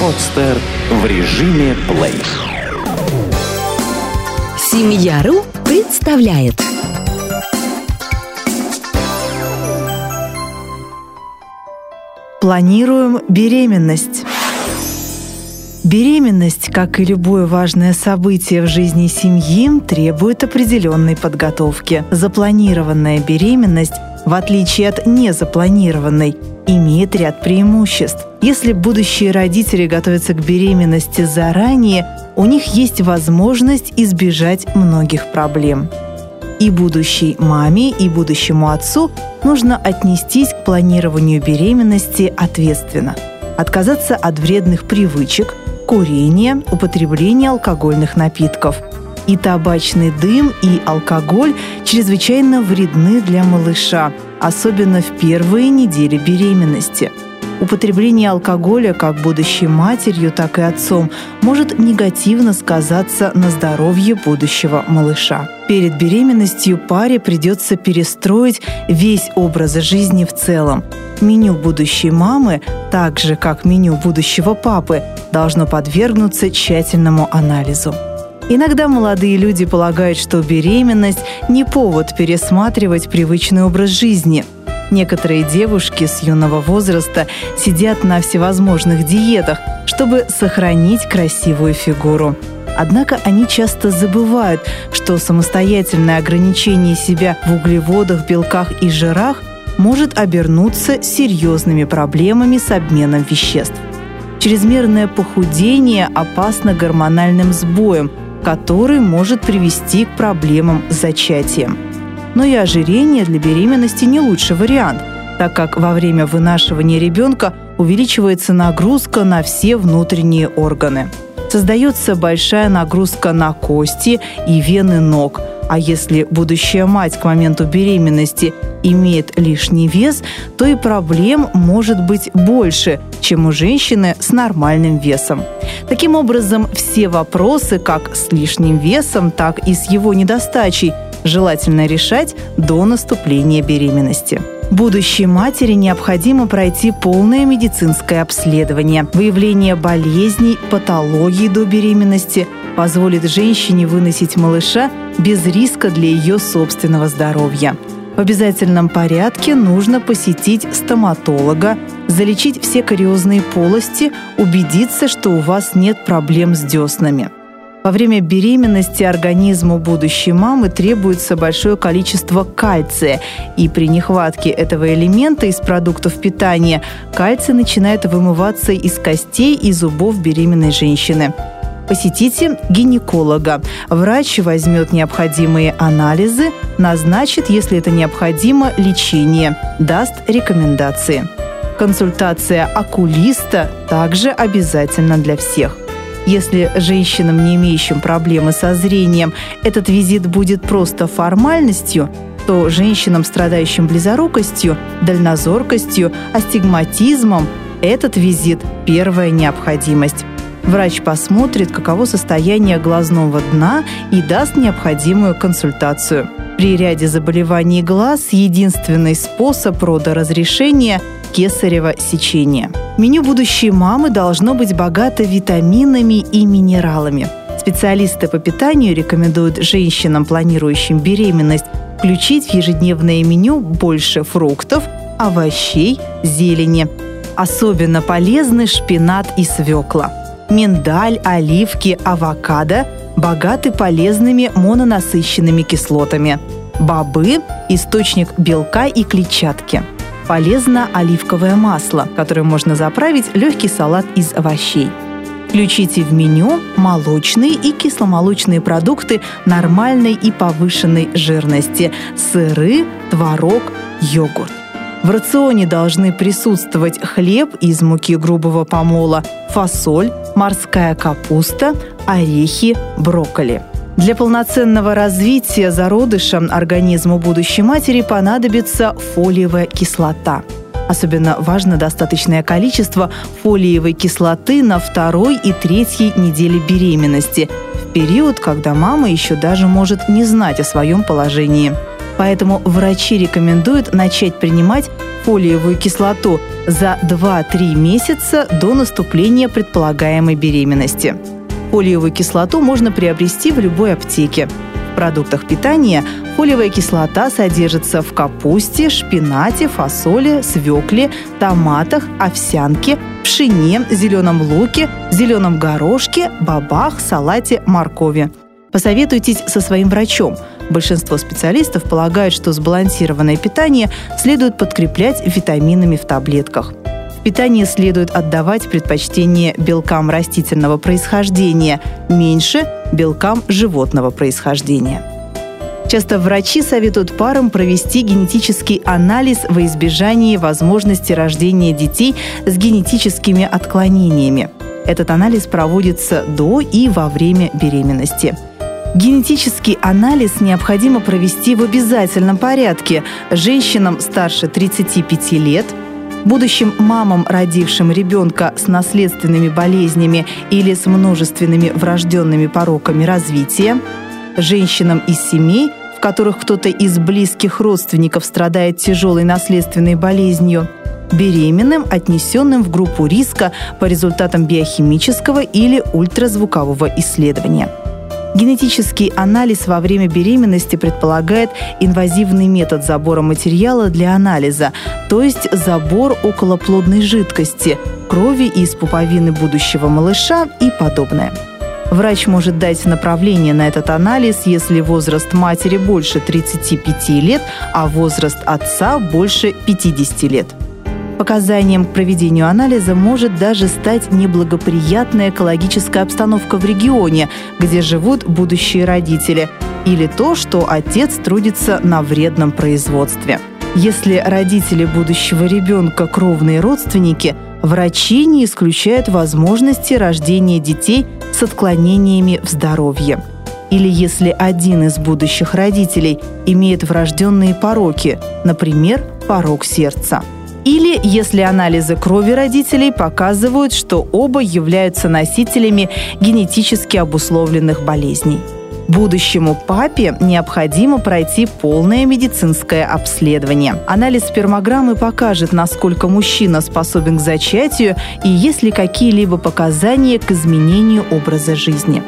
Подстер в режиме плей. Семья.ру представляет Планируем беременность. Беременность, как и любое важное событие в жизни семьи, требует определенной подготовки. Запланированная беременность, в отличие от незапланированной, имеет ряд преимуществ. Если будущие родители готовятся к беременности заранее, у них есть возможность избежать многих проблем. И будущей маме, и будущему отцу нужно отнестись к планированию беременности ответственно. Отказаться от вредных привычек, курения, употребления алкогольных напитков. И табачный дым, и алкоголь чрезвычайно вредны для малыша, особенно в первые недели беременности – Употребление алкоголя как будущей матерью, так и отцом может негативно сказаться на здоровье будущего малыша. Перед беременностью паре придется перестроить весь образ жизни в целом. Меню будущей мамы, так же как меню будущего папы, должно подвергнуться тщательному анализу. Иногда молодые люди полагают, что беременность не повод пересматривать привычный образ жизни – Некоторые девушки с юного возраста сидят на всевозможных диетах, чтобы сохранить красивую фигуру. Однако они часто забывают, что самостоятельное ограничение себя в углеводах, белках и жирах может обернуться серьезными проблемами с обменом веществ. Чрезмерное похудение опасно гормональным сбоем, который может привести к проблемам с зачатием но и ожирение для беременности не лучший вариант, так как во время вынашивания ребенка увеличивается нагрузка на все внутренние органы. Создается большая нагрузка на кости и вены ног, а если будущая мать к моменту беременности имеет лишний вес, то и проблем может быть больше, чем у женщины с нормальным весом. Таким образом, все вопросы как с лишним весом, так и с его недостачей – желательно решать до наступления беременности. Будущей матери необходимо пройти полное медицинское обследование. Выявление болезней, патологий до беременности позволит женщине выносить малыша без риска для ее собственного здоровья. В обязательном порядке нужно посетить стоматолога, залечить все кариозные полости, убедиться, что у вас нет проблем с деснами. Во время беременности организму будущей мамы требуется большое количество кальция, и при нехватке этого элемента из продуктов питания кальций начинает вымываться из костей и зубов беременной женщины. Посетите гинеколога. Врач возьмет необходимые анализы, назначит, если это необходимо, лечение, даст рекомендации. Консультация окулиста также обязательна для всех. Если женщинам, не имеющим проблемы со зрением, этот визит будет просто формальностью, то женщинам, страдающим близорукостью, дальнозоркостью, астигматизмом, этот визит – первая необходимость. Врач посмотрит, каково состояние глазного дна и даст необходимую консультацию. При ряде заболеваний глаз единственный способ родоразрешения – кесарево сечение – Меню будущей мамы должно быть богато витаминами и минералами. Специалисты по питанию рекомендуют женщинам, планирующим беременность, включить в ежедневное меню больше фруктов, овощей, зелени. Особенно полезны шпинат и свекла. Миндаль, оливки, авокадо богаты полезными мононасыщенными кислотами. Бобы – источник белка и клетчатки – полезно оливковое масло, которое можно заправить легкий салат из овощей. Включите в меню молочные и кисломолочные продукты нормальной и повышенной жирности – сыры, творог, йогурт. В рационе должны присутствовать хлеб из муки грубого помола, фасоль, морская капуста, орехи, брокколи – для полноценного развития зародыша организму будущей матери понадобится фолиевая кислота. Особенно важно достаточное количество фолиевой кислоты на второй и третьей неделе беременности, в период, когда мама еще даже может не знать о своем положении. Поэтому врачи рекомендуют начать принимать фолиевую кислоту за 2-3 месяца до наступления предполагаемой беременности. Фолиевую кислоту можно приобрести в любой аптеке. В продуктах питания фолиевая кислота содержится в капусте, шпинате, фасоли, свекле, томатах, овсянке, пшене, зеленом луке, зеленом горошке, бобах, салате, моркови. Посоветуйтесь со своим врачом. Большинство специалистов полагают, что сбалансированное питание следует подкреплять витаминами в таблетках. Питании следует отдавать предпочтение белкам растительного происхождения, меньше белкам животного происхождения. Часто врачи советуют парам провести генетический анализ во избежание возможности рождения детей с генетическими отклонениями. Этот анализ проводится до и во время беременности. Генетический анализ необходимо провести в обязательном порядке женщинам старше 35 лет, будущим мамам, родившим ребенка с наследственными болезнями или с множественными врожденными пороками развития, женщинам из семей, в которых кто-то из близких родственников страдает тяжелой наследственной болезнью, беременным, отнесенным в группу риска по результатам биохимического или ультразвукового исследования – Генетический анализ во время беременности предполагает инвазивный метод забора материала для анализа, то есть забор околоплодной жидкости, крови из пуповины будущего малыша и подобное. Врач может дать направление на этот анализ, если возраст матери больше 35 лет, а возраст отца больше 50 лет. Показанием к проведению анализа может даже стать неблагоприятная экологическая обстановка в регионе, где живут будущие родители, или то, что отец трудится на вредном производстве. Если родители будущего ребенка кровные родственники, врачи не исключают возможности рождения детей с отклонениями в здоровье. Или если один из будущих родителей имеет врожденные пороки, например, порок сердца – или если анализы крови родителей показывают, что оба являются носителями генетически обусловленных болезней. Будущему папе необходимо пройти полное медицинское обследование. Анализ спермограммы покажет, насколько мужчина способен к зачатию и есть ли какие-либо показания к изменению образа жизни.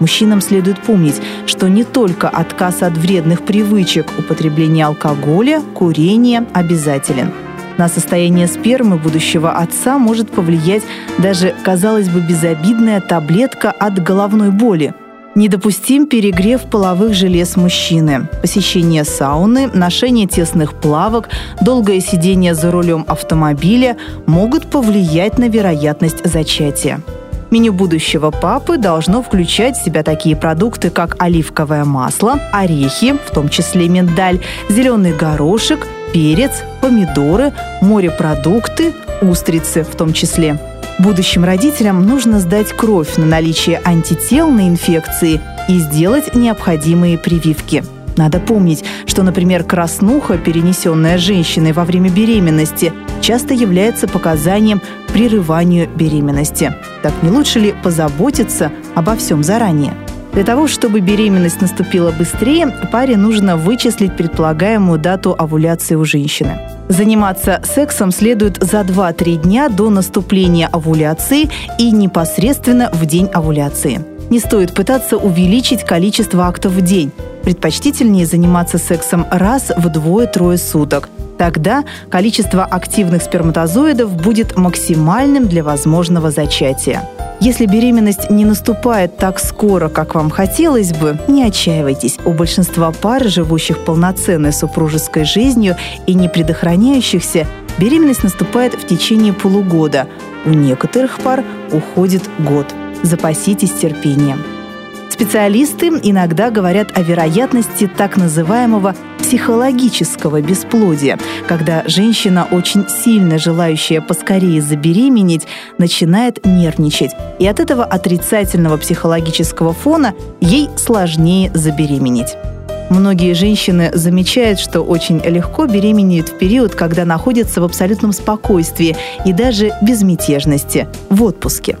Мужчинам следует помнить, что не только отказ от вредных привычек, употребления алкоголя, курения обязателен – на состояние спермы будущего отца может повлиять даже, казалось бы, безобидная таблетка от головной боли. Недопустим перегрев половых желез мужчины. Посещение сауны, ношение тесных плавок, долгое сидение за рулем автомобиля могут повлиять на вероятность зачатия. Меню будущего папы должно включать в себя такие продукты, как оливковое масло, орехи, в том числе миндаль, зеленый горошек, перец, помидоры, морепродукты, устрицы в том числе. Будущим родителям нужно сдать кровь на наличие антител на инфекции и сделать необходимые прививки. Надо помнить, что, например, краснуха, перенесенная женщиной во время беременности, часто является показанием прерыванию беременности. Так не лучше ли позаботиться обо всем заранее? Для того, чтобы беременность наступила быстрее, паре нужно вычислить предполагаемую дату овуляции у женщины. Заниматься сексом следует за 2-3 дня до наступления овуляции и непосредственно в день овуляции. Не стоит пытаться увеличить количество актов в день. Предпочтительнее заниматься сексом раз в двое-трое суток. Тогда количество активных сперматозоидов будет максимальным для возможного зачатия. Если беременность не наступает так скоро, как вам хотелось бы, не отчаивайтесь. У большинства пар, живущих полноценной супружеской жизнью и не предохраняющихся, беременность наступает в течение полугода. У некоторых пар уходит год. Запаситесь терпением. Специалисты иногда говорят о вероятности так называемого психологического бесплодия, когда женщина, очень сильно желающая поскорее забеременеть, начинает нервничать. И от этого отрицательного психологического фона ей сложнее забеременеть. Многие женщины замечают, что очень легко беременеют в период, когда находятся в абсолютном спокойствии и даже безмятежности, в отпуске.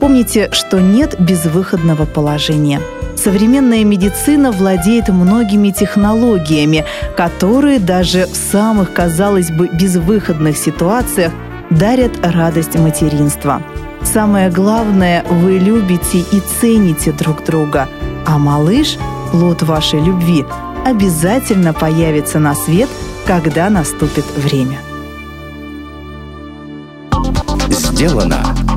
Помните, что нет безвыходного положения. Современная медицина владеет многими технологиями, которые даже в самых, казалось бы, безвыходных ситуациях дарят радость материнства. Самое главное, вы любите и цените друг друга, а малыш, плод вашей любви, обязательно появится на свет, когда наступит время. Сделано